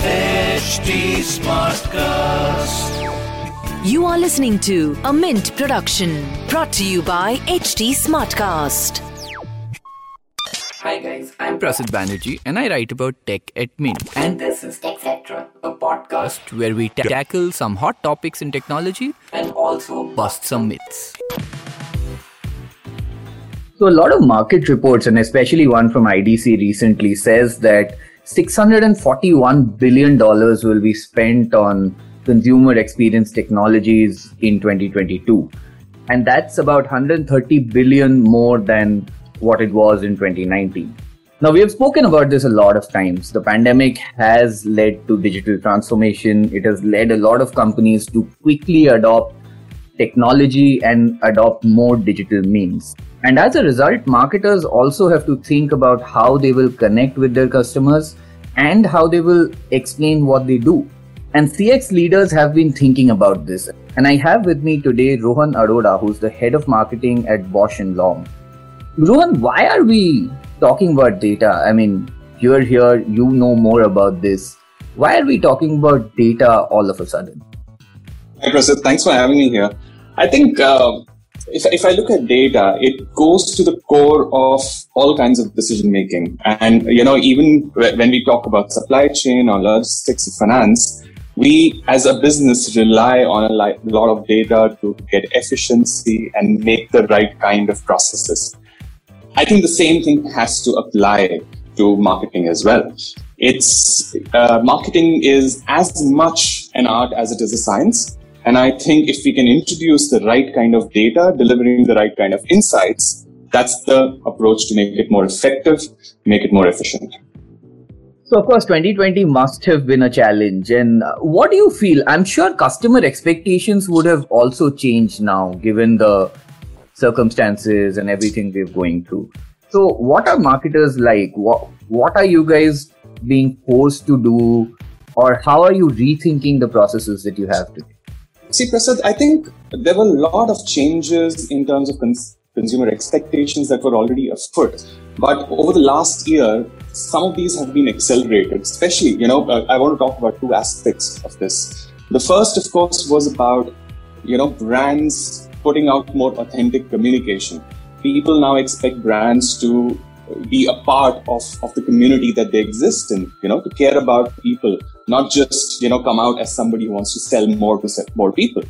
HT Smartcast. You are listening to a Mint production brought to you by HT Smartcast. Hi guys, I'm Prasid Banerjee and I write about tech at Mint. and this is TechCetra, a podcast where we ta- tackle some hot topics in technology, and also bust some myths. So a lot of market reports, and especially one from IDC recently, says that 641 billion dollars will be spent on consumer experience technologies in 2022, and that's about 130 billion more than what it was in 2019. Now we have spoken about this a lot of times. The pandemic has led to digital transformation. It has led a lot of companies to quickly adopt technology and adopt more digital means. And as a result, marketers also have to think about how they will connect with their customers and how they will explain what they do. And CX leaders have been thinking about this. And I have with me today Rohan Arora, who's the head of marketing at Bausch and Lomb. Rohan, why are we talking about data? I mean, you're here, you know more about this. Why are we talking about data all of a sudden? Hi, Prasid. Thanks for having me here. I think uh, if, if I look at data, it goes to the core of all kinds of decision making. And, you know, even when we talk about supply chain or logistics or finance, we as a business rely on a lot of data to get efficiency and make the right kind of processes. I think the same thing has to apply to marketing as well. It's uh, marketing is as much an art as it is a science. And I think if we can introduce the right kind of data, delivering the right kind of insights, that's the approach to make it more effective, make it more efficient. So, of course, 2020 must have been a challenge. And uh, what do you feel? I'm sure customer expectations would have also changed now, given the circumstances and everything we're going through. So, what are marketers like? What, what are you guys being forced to do? Or how are you rethinking the processes that you have today? See, Prasad, I think there were a lot of changes in terms of cons- consumer expectations that were already afoot. But over the last year, some of these have been accelerated, especially, you know, uh, I want to talk about two aspects of this. The first, of course, was about, you know, brands putting out more authentic communication. People now expect brands to be a part of, of the community that they exist in, you know, to care about people, not just, you know, come out as somebody who wants to sell more to sell more people,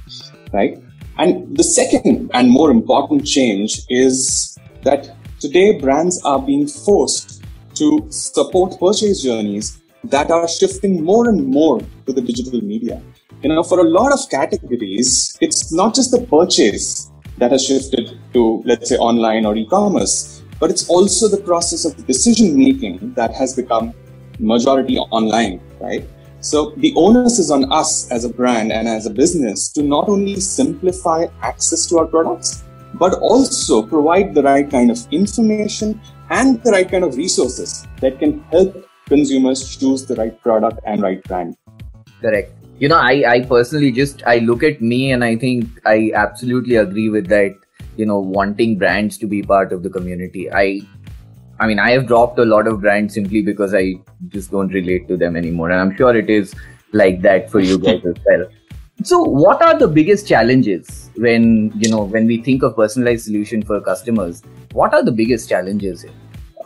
right? And the second and more important change is that today brands are being forced to support purchase journeys that are shifting more and more to the digital media. You know, for a lot of categories, it's not just the purchase that has shifted to, let's say, online or e-commerce, but it's also the process of decision making that has become majority online, right? So the onus is on us as a brand and as a business to not only simplify access to our products, but also provide the right kind of information and the right kind of resources that can help consumers choose the right product and right brand. Correct. You know, I, I personally just I look at me and I think I absolutely agree with that. You know, wanting brands to be part of the community. I, I mean, I have dropped a lot of brands simply because I just don't relate to them anymore, and I'm sure it is like that for you guys as well. So, what are the biggest challenges when you know when we think of personalized solution for customers? What are the biggest challenges here?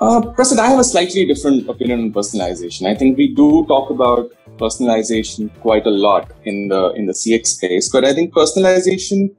Uh, Prasad, I have a slightly different opinion on personalization. I think we do talk about personalization quite a lot in the in the CX space, but I think personalization,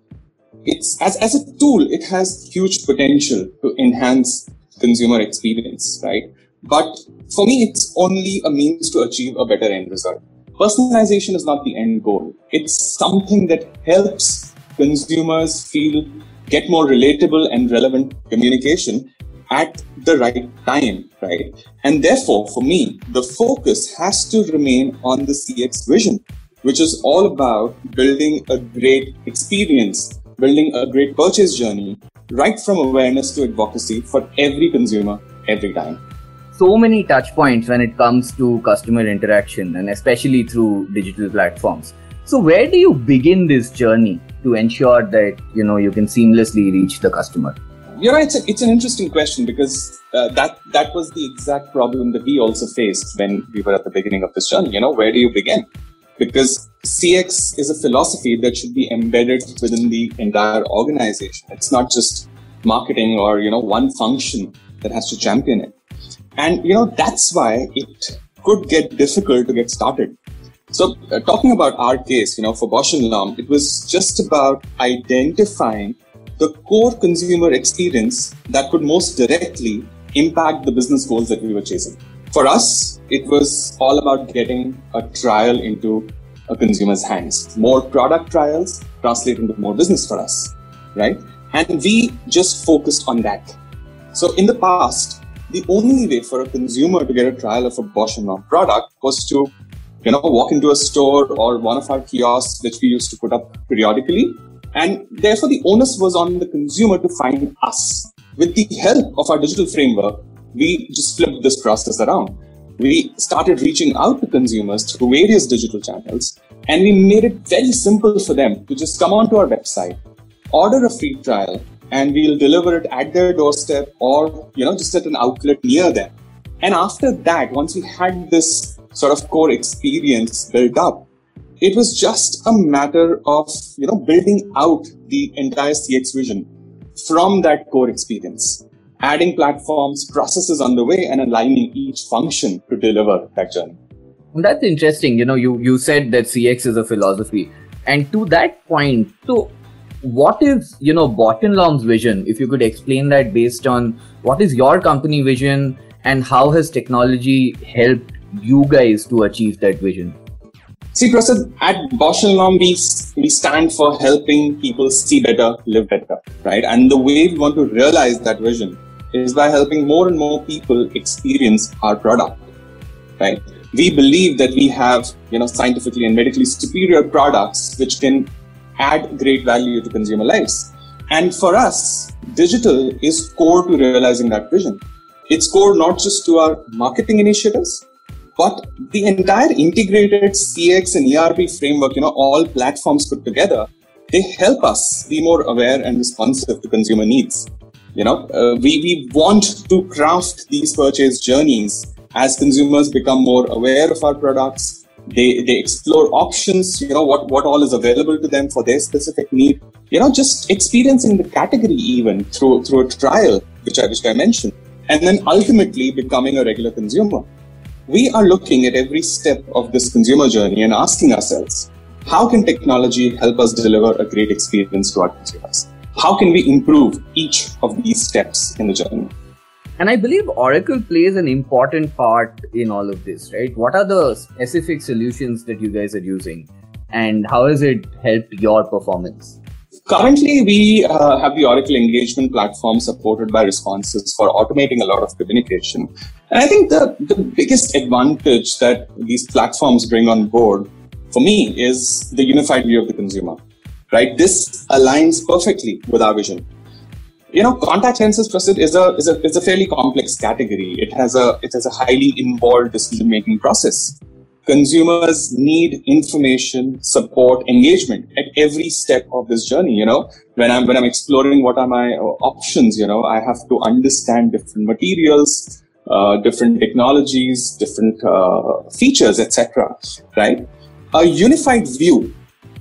it's as, as a tool, it has huge potential to enhance consumer experience, right? But for me, it's only a means to achieve a better end result. Personalization is not the end goal. It's something that helps consumers feel get more relatable and relevant communication at the right time, right? And therefore, for me, the focus has to remain on the CX vision, which is all about building a great experience, building a great purchase journey, right from awareness to advocacy for every consumer every time. so many touch points when it comes to customer interaction and especially through digital platforms so where do you begin this journey to ensure that you know you can seamlessly reach the customer you know, it's, a, it's an interesting question because uh, that that was the exact problem that we also faced when we were at the beginning of this journey. You know, where do you begin? Because CX is a philosophy that should be embedded within the entire organization. It's not just marketing or you know one function that has to champion it. And you know that's why it could get difficult to get started. So, uh, talking about our case, you know, for Bausch and Lomb, it was just about identifying the core consumer experience that could most directly impact the business goals that we were chasing. For us, it was all about getting a trial into a consumer's hands. More product trials translate into more business for us, right? And we just focused on that. So in the past, the only way for a consumer to get a trial of a Bausch & Lomb product was to, you know, walk into a store or one of our kiosks, which we used to put up periodically. And therefore, the onus was on the consumer to find us. With the help of our digital framework, we just flipped this process around. We started reaching out to consumers through various digital channels, and we made it very simple for them to just come onto our website, order a free trial, and we'll deliver it at their doorstep or you know just at an outlet near them and after that once we had this sort of core experience built up it was just a matter of you know building out the entire cx vision from that core experience adding platforms processes on the way and aligning each function to deliver that journey. That's interesting. You know you you said that cx is a philosophy. And to that point so what is you know Bausch vision? If you could explain that based on what is your company vision and how has technology helped you guys to achieve that vision? See Prasad, at Lomb we, we stand for helping people see better live better right? And the way we want to realize that vision is by helping more and more people experience our product right we believe that we have you know scientifically and medically superior products which can add great value to consumer lives. And for us, digital is core to realizing that vision. It's core not just to our marketing initiatives, but the entire integrated CX and ERP framework, you know, all platforms put together, they help us be more aware and responsive to consumer needs. You know, uh, we, we want to craft these purchase journeys. As consumers become more aware of our products, they they explore options you know what what all is available to them for their specific need. You know just experiencing the category even through through a trial which i which i mentioned and then ultimately becoming a regular consumer. We are looking at every step of this consumer journey and asking ourselves how can technology help us deliver a great experience to our consumers how can we improve each of these steps in the journey and I believe Oracle plays an important part in all of this, right? What are the specific solutions that you guys are using and how has it helped your performance? Currently, we uh, have the Oracle engagement platform supported by Responsys for automating a lot of communication. And I think the, the biggest advantage that these platforms bring on board for me is the unified view of the consumer, right? This aligns perfectly with our vision you know, contact lenses is a is a is a fairly complex category. It has a it has a highly involved decision making process. Consumers need information, support, engagement at every step of this journey. You know, when I'm when I'm exploring what are my uh, options, you know, I have to understand different materials, uh, different technologies, different uh, features, etc. Right? A unified view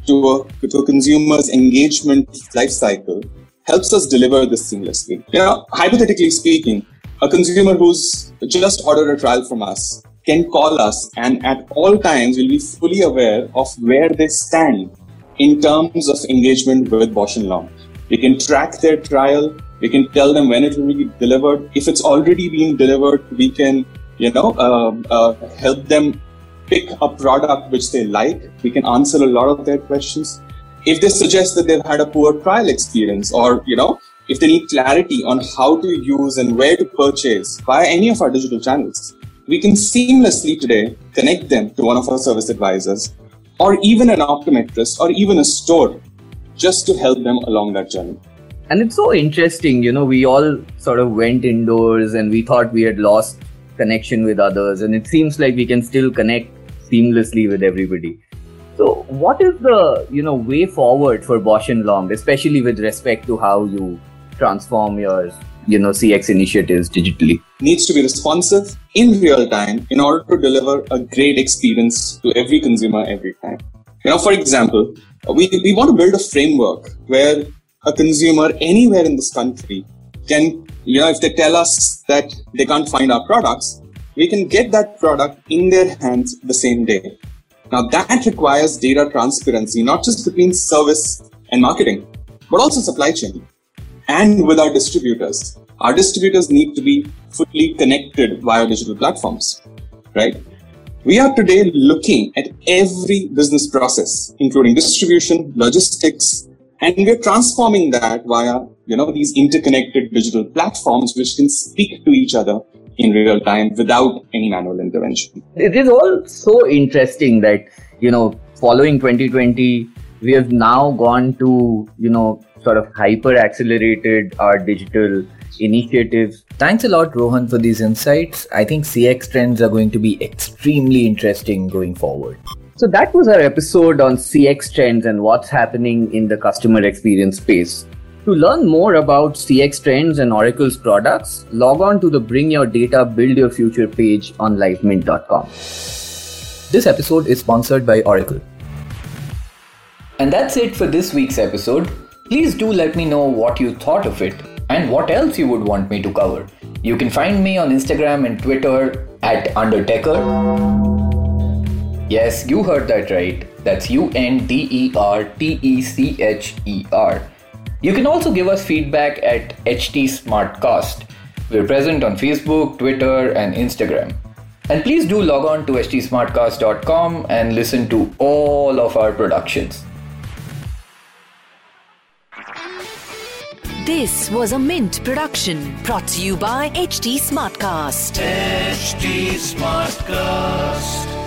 to a, to a consumer's engagement life cycle helps us deliver this seamlessly. You know, hypothetically speaking, a consumer who's just ordered a trial from us can call us and at all times will be fully aware of where they stand in terms of engagement with Bausch & Lomb. We can track their trial. We can tell them when it will be delivered. If it's already been delivered, we can, you know, uh, uh, help them pick a product which they like. We can answer a lot of their questions if they suggest that they've had a poor trial experience or you know if they need clarity on how to use and where to purchase via any of our digital channels we can seamlessly today connect them to one of our service advisors or even an optometrist or even a store just to help them along that journey and it's so interesting you know we all sort of went indoors and we thought we had lost connection with others and it seems like we can still connect seamlessly with everybody. So, what is the you know way forward for Bausch and Lomb, especially with respect to how you transform your you know cx initiatives digitally? Needs to be responsive in real time in order to deliver a great experience to every consumer every time. You know for example we, we want to build a framework where a consumer anywhere in this country can you know if they tell us that they can't find our products we can get that product in their hands the same day now that requires data transparency not just between service and marketing but also supply chain and with our distributors. Our distributors need to be fully connected via digital platforms, right? We are today looking at every business process, including distribution, logistics, and we're transforming that via, you know, these interconnected digital platforms which can speak to each other in real time without any manual intervention. It is all so interesting that, you know, following 2020, we have now gone to, you know, sort of hyper accelerated our digital initiatives. Thanks a lot, Rohan, for these insights. I think CX trends are going to be extremely interesting going forward. So that was our episode on CX trends and what's happening in the customer experience space. To learn more about CX trends and Oracle's products, log on to the Bring Your Data, Build Your Future page on livemint.com. This episode is sponsored by Oracle. And that's it for this week's episode. Please do let me know what you thought of it and what else you would want me to cover. You can find me on Instagram and Twitter at Undertecher. Yes, you heard that right. That's U N D E R T E C H E R. You can also give us feedback at HT Smartcast. We're present on Facebook, Twitter, and Instagram. And please do log on to htsmartcast.com and listen to all of our productions. This was a Mint production brought to you by HT Smartcast. HT Smartcast.